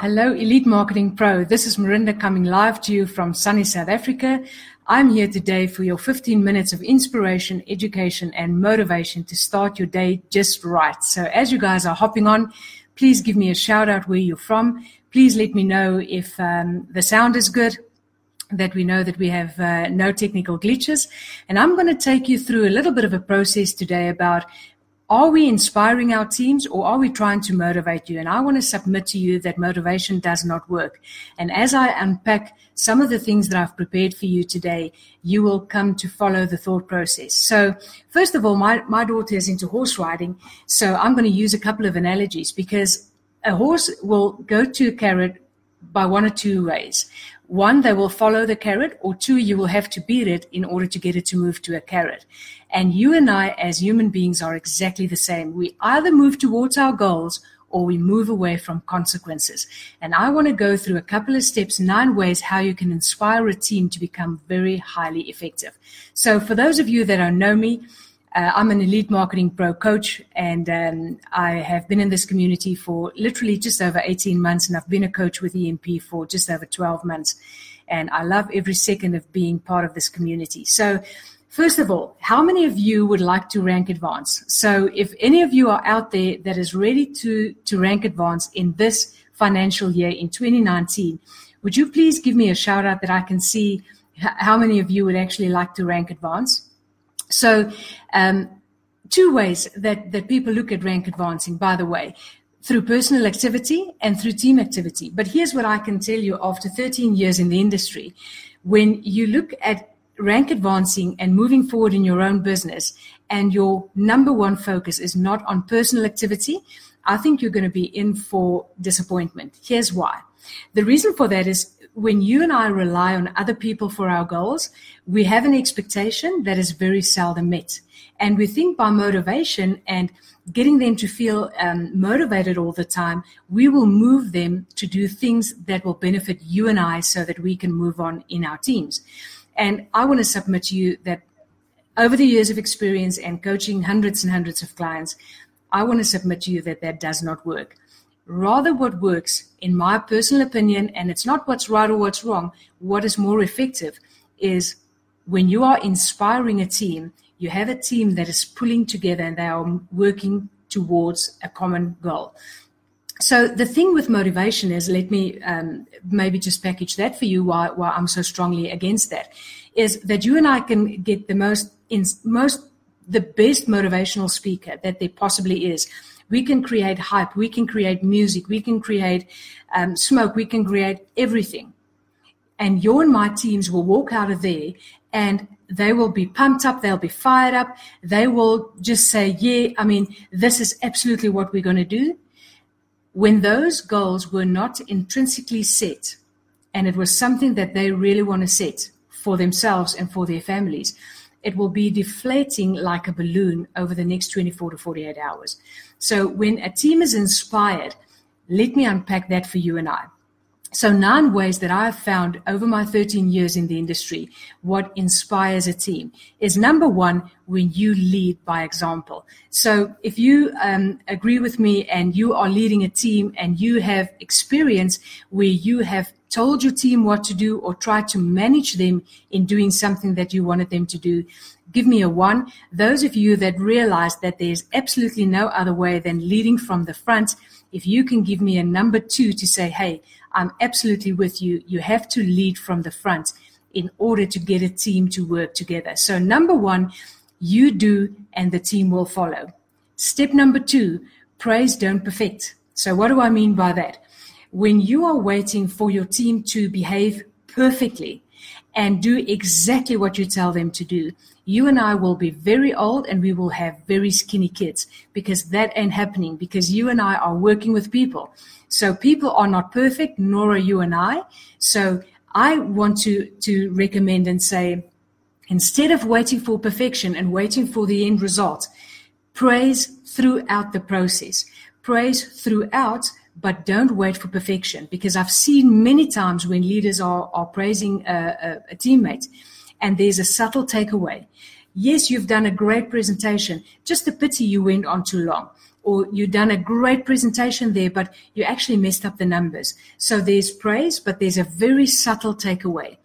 Hello, Elite Marketing Pro. This is Marinda coming live to you from sunny South Africa. I'm here today for your 15 minutes of inspiration, education, and motivation to start your day just right. So, as you guys are hopping on, please give me a shout out where you're from. Please let me know if um, the sound is good, that we know that we have uh, no technical glitches. And I'm going to take you through a little bit of a process today about are we inspiring our teams or are we trying to motivate you? And I want to submit to you that motivation does not work. And as I unpack some of the things that I've prepared for you today, you will come to follow the thought process. So, first of all, my, my daughter is into horse riding. So, I'm going to use a couple of analogies because a horse will go to a carrot by one or two ways. One, they will follow the carrot, or two, you will have to beat it in order to get it to move to a carrot. And you and I, as human beings, are exactly the same. We either move towards our goals or we move away from consequences. And I want to go through a couple of steps, nine ways how you can inspire a team to become very highly effective. So for those of you that don't know me, uh, I'm an elite marketing pro coach, and um, I have been in this community for literally just over 18 months, and I've been a coach with EMP for just over 12 months. And I love every second of being part of this community. So, First of all, how many of you would like to rank advance? So if any of you are out there that is ready to, to rank advance in this financial year in 2019, would you please give me a shout out that I can see how many of you would actually like to rank advance? So, um, two ways that, that people look at rank advancing, by the way, through personal activity and through team activity. But here's what I can tell you after 13 years in the industry. When you look at rank advancing and moving forward in your own business and your number one focus is not on personal activity, I think you're going to be in for disappointment. Here's why. The reason for that is when you and I rely on other people for our goals, we have an expectation that is very seldom met. And we think by motivation and getting them to feel um, motivated all the time, we will move them to do things that will benefit you and I so that we can move on in our teams. And I want to submit to you that over the years of experience and coaching hundreds and hundreds of clients, I want to submit to you that that does not work. Rather, what works, in my personal opinion, and it's not what's right or what's wrong, what is more effective is when you are inspiring a team, you have a team that is pulling together and they are working towards a common goal. So the thing with motivation is, let me um, maybe just package that for you. Why, why I'm so strongly against that is that you and I can get the most, in, most, the best motivational speaker that there possibly is. We can create hype. We can create music. We can create um, smoke. We can create everything. And your and my teams will walk out of there and they will be pumped up. They'll be fired up. They will just say, yeah, I mean, this is absolutely what we're going to do when those goals were not intrinsically set and it was something that they really want to set for themselves and for their families, it will be deflating like a balloon over the next 24 to 48 hours. So when a team is inspired, let me unpack that for you and I. So, nine ways that I've found over my 13 years in the industry what inspires a team is number one, when you lead by example. So, if you um, agree with me and you are leading a team and you have experience where you have told your team what to do or tried to manage them in doing something that you wanted them to do, give me a one. Those of you that realize that there's absolutely no other way than leading from the front, if you can give me a number two to say, hey, I'm absolutely with you. You have to lead from the front in order to get a team to work together. So, number one, you do and the team will follow. Step number two, praise don't perfect. So, what do I mean by that? When you are waiting for your team to behave perfectly and do exactly what you tell them to do, you and I will be very old and we will have very skinny kids because that ain't happening because you and I are working with people. So people are not perfect, nor are you and I. So I want to, to recommend and say, instead of waiting for perfection and waiting for the end result, praise throughout the process. Praise throughout, but don't wait for perfection because I've seen many times when leaders are, are praising a, a, a teammate and there's a subtle takeaway. Yes, you've done a great presentation. Just a pity you went on too long. or you've done a great presentation there, but you actually messed up the numbers. So there's praise, but there's a very subtle takeaway.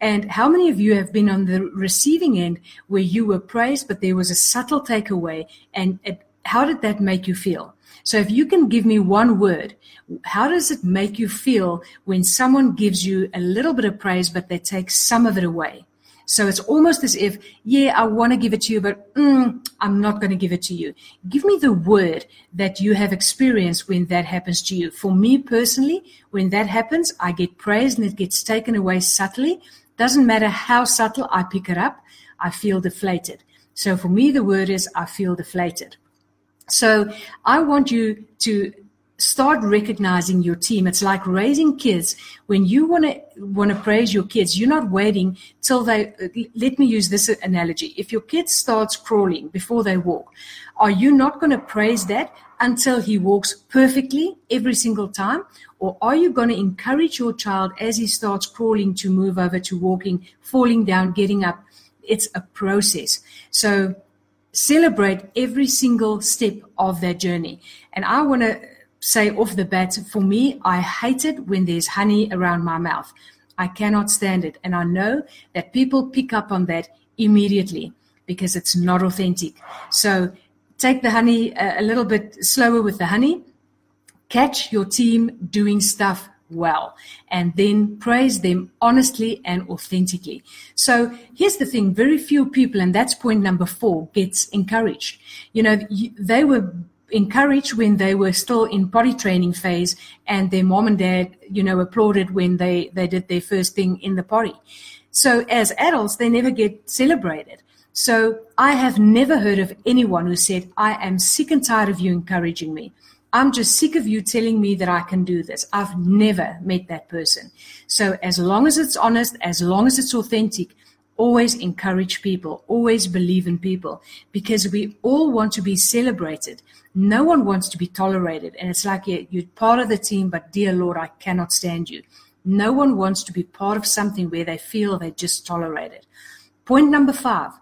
And how many of you have been on the receiving end where you were praised, but there was a subtle takeaway? And it, how did that make you feel? So if you can give me one word, how does it make you feel when someone gives you a little bit of praise, but they take some of it away? So it's almost as if, yeah, I want to give it to you, but mm, I'm not going to give it to you. Give me the word that you have experienced when that happens to you. For me personally, when that happens, I get praised and it gets taken away subtly. Doesn't matter how subtle I pick it up, I feel deflated. So for me, the word is I feel deflated. So I want you to start recognizing your team. It's like raising kids. When you want to want to praise your kids, you're not waiting till they. Let me use this analogy. If your kid starts crawling before they walk, are you not going to praise that until he walks perfectly every single time, or are you going to encourage your child as he starts crawling to move over to walking, falling down, getting up? It's a process. So celebrate every single step of that journey. And I want to say off the bat, for me, I hate it when there's honey around my mouth. I cannot stand it. And I know that people pick up on that immediately because it's not authentic. So take the honey a, little bit slower with the honey. Catch your team doing stuff well and then praise them honestly and authentically. So here's the thing. Very few people, and that's point number four, gets encouraged. You know, they were encouraged when they were still in potty training phase and their mom and dad, you know, applauded when they, they did their first thing in the potty. So as adults, they never get celebrated. So I have never heard of anyone who said, I am sick and tired of you encouraging me. I'm just sick of you telling me that I can do this. I've never met that person. So as long as it's honest, as long as it's authentic, always encourage people, always believe in people because we all want to be celebrated. No one wants to be tolerated. And it's like you're part of the team, but dear Lord, I cannot stand you. No one wants to be part of something where they feel they're just tolerated. Point number five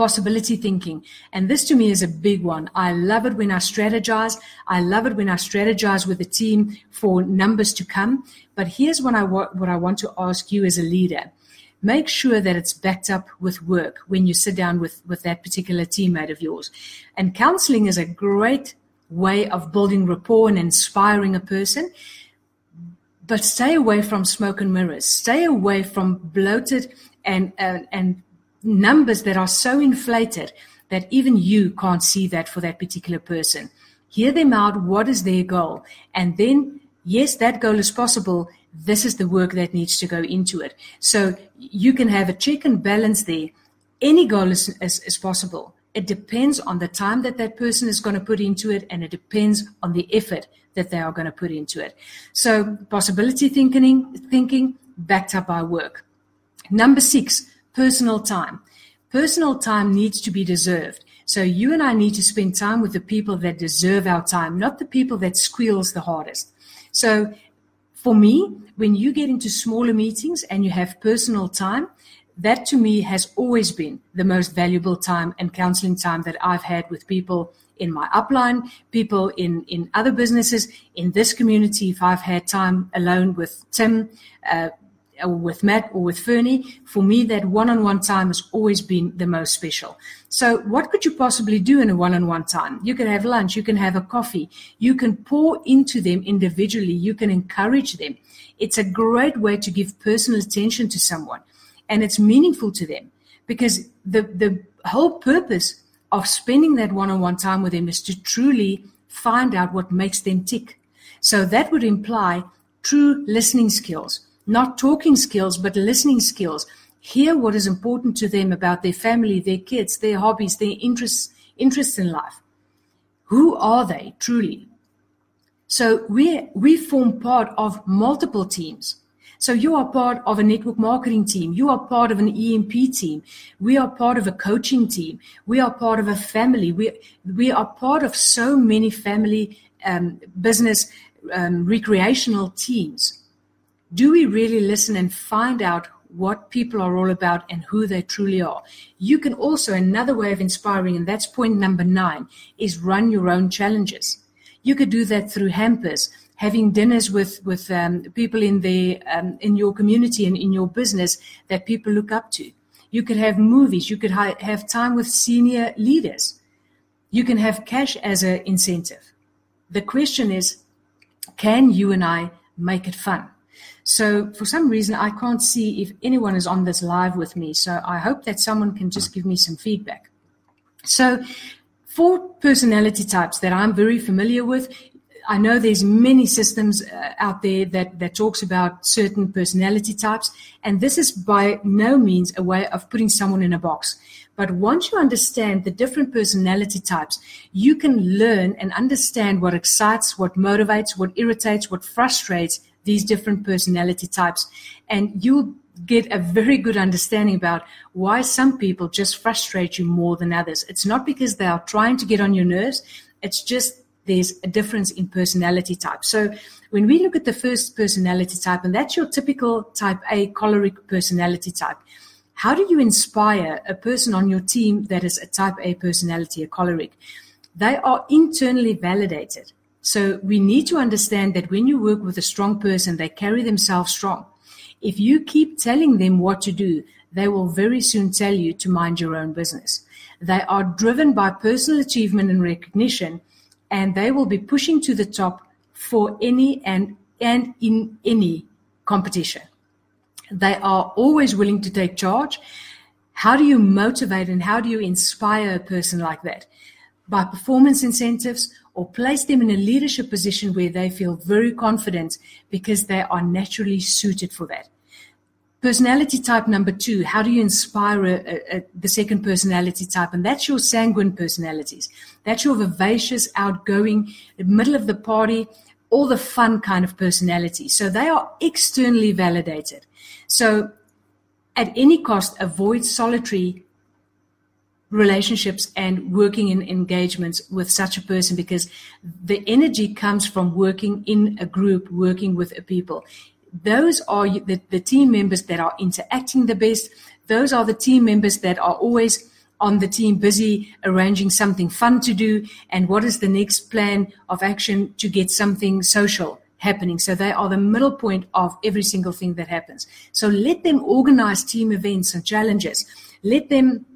possibility thinking. And this to me is a big one. I love it when I strategize. I love it when I strategize with the team for numbers to come. But here's what I, what I want to ask you as a leader make sure that it's backed up with work when you sit down with, with that particular teammate of yours. And counseling is a great way of building rapport and inspiring a person. But stay away from smoke and mirrors. Stay away from bloated and, uh, and numbers that are so inflated that even you can't see that for that particular person. Hear them out. What is their goal? And then, yes, that goal is possible this is the work that needs to go into it. So you can have a check and balance there. Any goal is, is, is possible. It depends on the time that that person is going to put into it, and it depends on the effort that they are going to put into it. So possibility thinking, thinking backed up by work. Number six, personal time. Personal time needs to be deserved. So you and I need to spend time with the people that deserve our time, not the people that squeals the hardest. So for me, when you get into smaller meetings and you have personal time, that to me has always been the most valuable time and counseling time that I've had with people in my upline, people in, in other businesses, in this community. If I've had time alone with Tim, uh, Uh, with Matt or with Fernie, for me, that one-on-one time has always been the most special. So what could you possibly do in a one-on-one time? You can have lunch, you can have a coffee, you can pour into them individually, you can encourage them. It's a great way to give personal attention to someone and it's meaningful to them because the, the whole purpose of spending that one-on-one time with them is to truly find out what makes them tick. So that would imply true listening skills not talking skills, but listening skills. Hear what is important to them about their family, their kids, their hobbies, their interests, interests in life. Who are they truly? So we, we form part of multiple teams. So you are part of a network marketing team. You are part of an EMP team. We are part of a coaching team. We are part of a family. We, we are part of so many family, um, business, um, recreational teams do we really listen and find out what people are all about and who they truly are. You can also, another way of inspiring, and that's point number nine, is run your own challenges. You could do that through hampers, having dinners with with um, people in the um, in your community and in your business that people look up to. You could have movies. You could ha- have time with senior leaders. You can have cash as an incentive. The question is, can you and I make it fun? So for some reason, I can't see if anyone is on this live with me. So I hope that someone can just give me some feedback. So four personality types that I'm very familiar with. I know there's many systems uh, out there that, that talks about certain personality types, and this is by no means a way of putting someone in a box. But once you understand the different personality types, you can learn and understand what excites, what motivates, what irritates, what frustrates these different personality types. And you'll get a very good understanding about why some people just frustrate you more than others. It's not because they are trying to get on your nerves. It's just there's a difference in personality type. So when we look at the first personality type, and that's your typical type A choleric personality type, how do you inspire a person on your team that is a type A personality, a choleric? They are internally validated. So we need to understand that when you work with a strong person, they carry themselves strong. If you keep telling them what to do, they will very soon tell you to mind your own business. They are driven by personal achievement and recognition, and they will be pushing to the top for any and, and in any competition. They are always willing to take charge. How do you motivate and how do you inspire a person like that? By performance incentives or place them in a leadership position where they feel very confident because they are naturally suited for that. Personality type number two, how do you inspire a, a, a, the second personality type? And that's your sanguine personalities. That's your vivacious, outgoing, middle of the party, all the fun kind of personality. So they are externally validated. So at any cost, avoid solitary relationships and working in engagements with such a person because the energy comes from working in a group, working with a people. Those are the, the team members that are interacting the best. Those are the team members that are always on the team busy arranging something fun to do and what is the next plan of action to get something social happening. So they are the middle point of every single thing that happens. So let them organize team events and challenges. Let them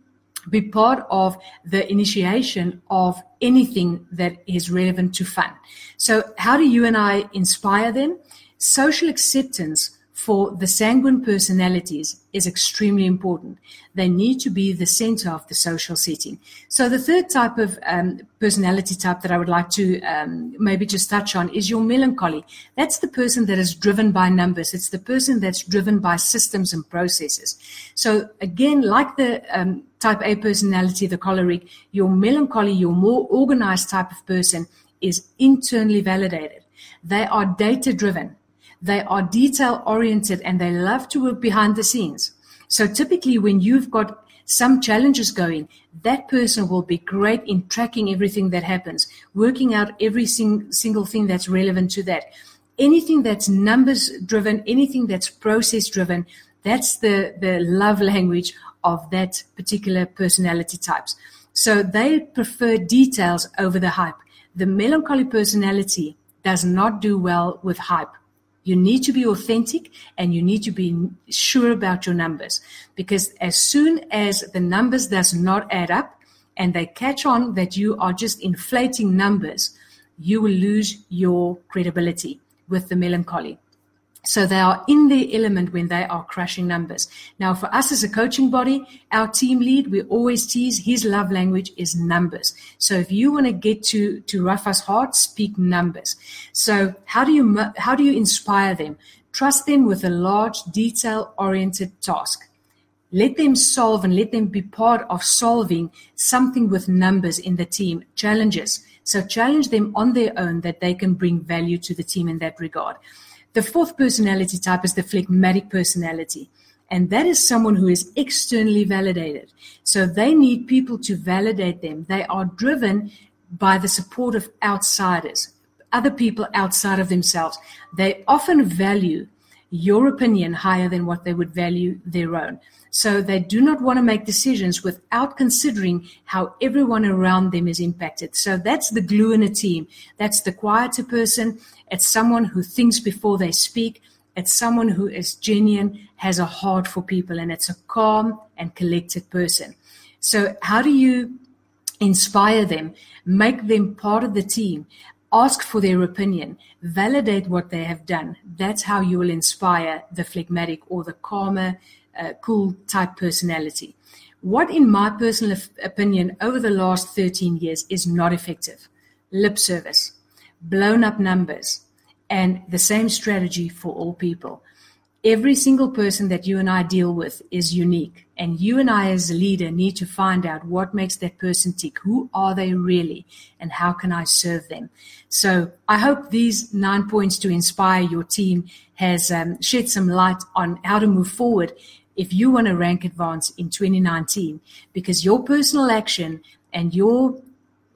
be part of the initiation of anything that is relevant to fun. So how do you and I inspire them? Social acceptance for the sanguine personalities is extremely important. They need to be the center of the social setting. So the third type of um, personality type that I would like to um, maybe just touch on is your melancholy. That's the person that is driven by numbers. It's the person that's driven by systems and processes. So again, like the um, type A personality, the choleric, your melancholy, your more organized type of person is internally validated. They are data driven. They are detail oriented and they love to work behind the scenes. So typically when you've got some challenges going, that person will be great in tracking everything that happens, working out every sing- single thing that's relevant to that. Anything that's numbers driven, anything that's process driven, that's the, the love language of that particular personality types. So they prefer details over the hype. The melancholy personality does not do well with hype. You need to be authentic and you need to be sure about your numbers because as soon as the numbers does not add up and they catch on that you are just inflating numbers, you will lose your credibility with the melancholy. So they are in their element when they are crushing numbers. Now, for us as a coaching body, our team lead, we always tease his love language is numbers. So if you want to get to, to Rafa's heart, speak numbers. So how do you, how do you inspire them? Trust them with a large detail oriented task. Let them solve and let them be part of solving something with numbers in the team, challenges. So challenge them on their own that they can bring value to the team in that regard. The fourth personality type is the phlegmatic personality. And that is someone who is externally validated. So they need people to validate them. They are driven by the support of outsiders, other people outside of themselves. They often value your opinion higher than what they would value their own. So they do not want to make decisions without considering how everyone around them is impacted. So that's the glue in a team. That's the quieter person. It's someone who thinks before they speak. It's someone who is genuine, has a heart for people, and it's a calm and collected person. So how do you inspire them, make them part of the team, ask for their opinion, validate what they have done. That's how you will inspire the phlegmatic or the calmer, uh, cool type personality. What, in my personal opinion, over the last 13 years is not effective lip service, blown up numbers, and the same strategy for all people every single person that you and I deal with is unique. And you and I, as a leader, need to find out what makes that person tick. Who are they really? And how can I serve them? So I hope these nine points to inspire your team has um, shed some light on how to move forward if you want to rank advance in 2019, because your personal action and your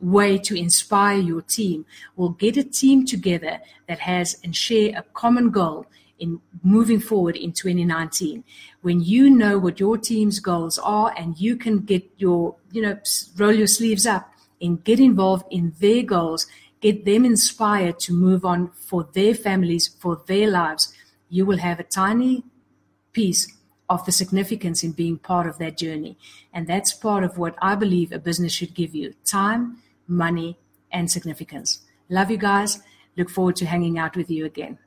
way to inspire your team will get a team together that has and share a common goal in moving forward in 2019 when you know what your team's goals are and you can get your you know roll your sleeves up and get involved in their goals get them inspired to move on for their families for their lives you will have a tiny piece of the significance in being part of that journey. And that's part of what i believe a business should give you time money and significance. Love you guys. Look forward to hanging out with you again